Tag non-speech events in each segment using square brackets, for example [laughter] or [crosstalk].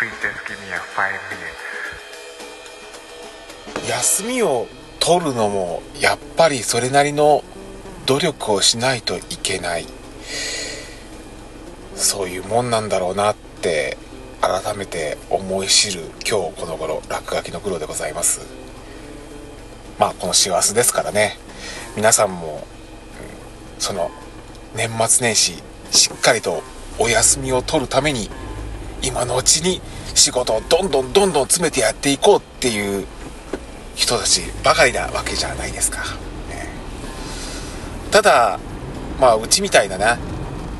Please give me a five minute. 休みを取るのもやっぱりそれなりの努力をしないといけないそういうもんなんだろうなって改めて思い知る今日この頃落書きの苦労でございますまあこの師走ですからね皆さんも、その年末年始しっかりとお休みを取るために今のうちに仕事をどんどんどんどん詰めてやっていこうっていう人たちばかりなわけじゃないですか、ね。ただまあうちみたいなな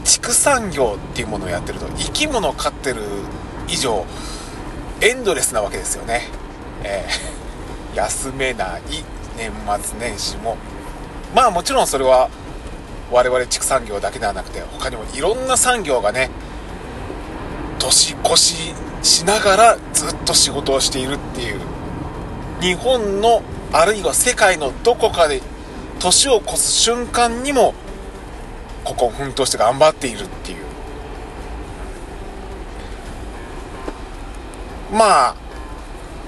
畜産業っていうものをやってると生き物を飼ってる以上エンドレスなわけですよね、えー [laughs] 休めない年末年始も。まあもちろんそれは我々畜産業だけではなくて他にもいろんな産業がね年越ししながらずっと仕事をしているっていう。日本のあるいは世界のどこかで年を越す瞬間にもここを奮闘して頑張っているっていう。まあ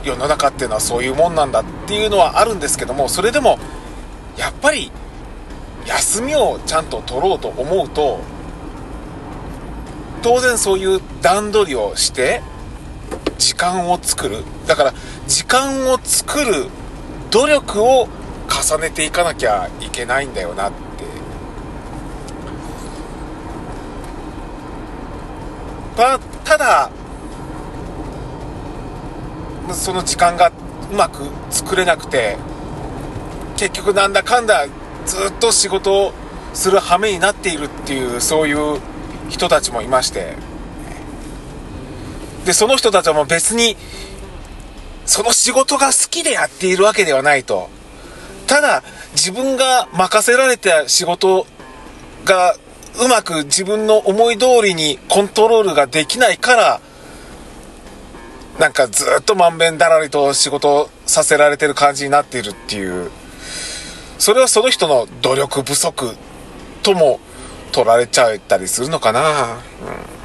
世の中っていうのはそういうもんなんだっていうのはあるんですけどもそれでもやっぱり休みをちゃんと取ろうと思うと当然そういう段取りをして時間を作る。だから時間を作る努力を重ねていかなきゃいけないんだよなって。たただその時間がうまく作れなくて結局なんだかんだずっと仕事をする羽目になっているっていうそういう人たちもいまして。でその人たちはもう別にその仕事が好きでやっているわけではないと。ただ自分が任せられた仕事がうまく自分の思い通りにコントロールができないからなんかずっとまんべんだらりと仕事させられてる感じになっているっていう。それはその人の努力不足とも取られちゃったりするのかな、うん。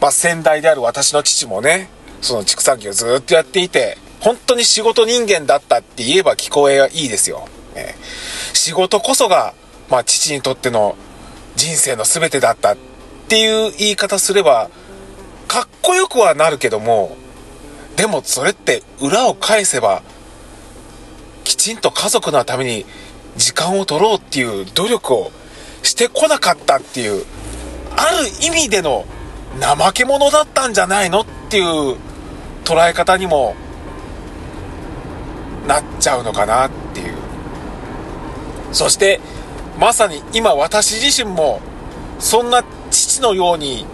まあ、先代である私の父もねその畜産業ずっとやっていて本当に仕事人間だったって言えば聞こえはいいですよ、ね仕事こそが、まあ、父にとっての人生の全てだったっていう言い方すればかっこよくはなるけどもでもそれって裏を返せばきちんと家族のために時間を取ろうっていう努力をしてこなかったっていうある意味での怠け者だったんじゃないのっていう捉え方にもなっちゃうのかなっていう。そしてまさに今私自身もそんな父のように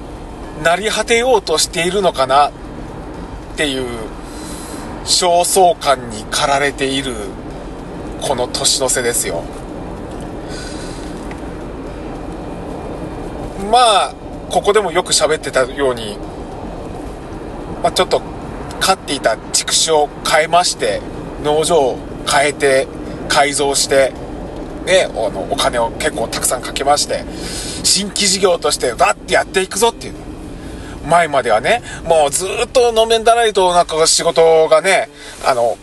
なり果てようとしているのかなっていう焦燥感に駆られている。この年の瀬ですよ。まあここでもよく喋ってたように、まあ、ちょっと飼っていた畜種を変えまして農場を変えて改造してねあのお金を結構たくさんかけまして新規事業としてバッてやっていくぞっていう。前まではねもうずっとのめんだらりとなんか仕事がねあの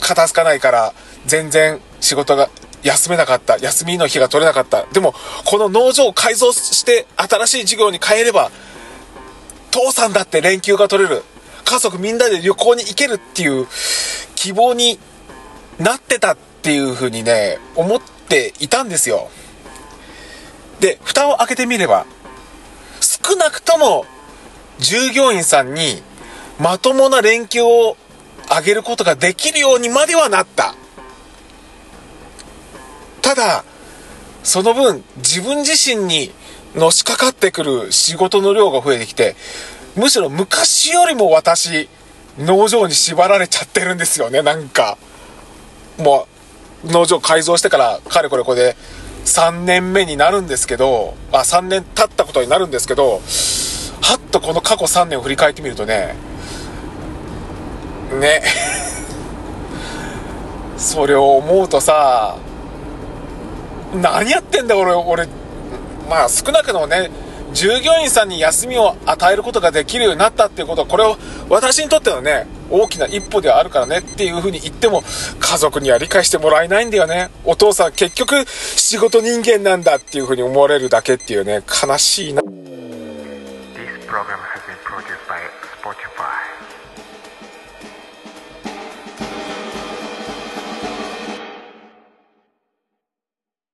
片付かないから全然仕事が休めなかった。休みの日が取れなかった。でもこの農場を改造して新しい事業に変えれば父さんだって連休が取れる。家族みんなで旅行に行けるっていう希望になってたっていう風にね思っていたんですよ。で蓋を開けてみれば少なくとも従業員さんにまともな連休をあげることができるようにまではなった。ただその分自分自身にのしかかってくる仕事の量が増えてきてむしろ昔よりも私農場に縛られちゃってるんですよねなんか。もう農場改造してからかれこれこれで3年目になるんですけどあ3年経ったことになるんですけどはっとこの過去3年を振り返ってみるとねね。それを思うとさ何やってんだ俺俺まあ少なくともね従業員さんに休みを与えることができるようになったっていうことはこれを私にとってのね大きな一歩ではあるからねっていうふうに言っても家族には理解してもらえないんだよね。お父さん結局仕事人間なんだっていうふうに思われるだけっていうね悲しいな。This program has been produced by Spotify.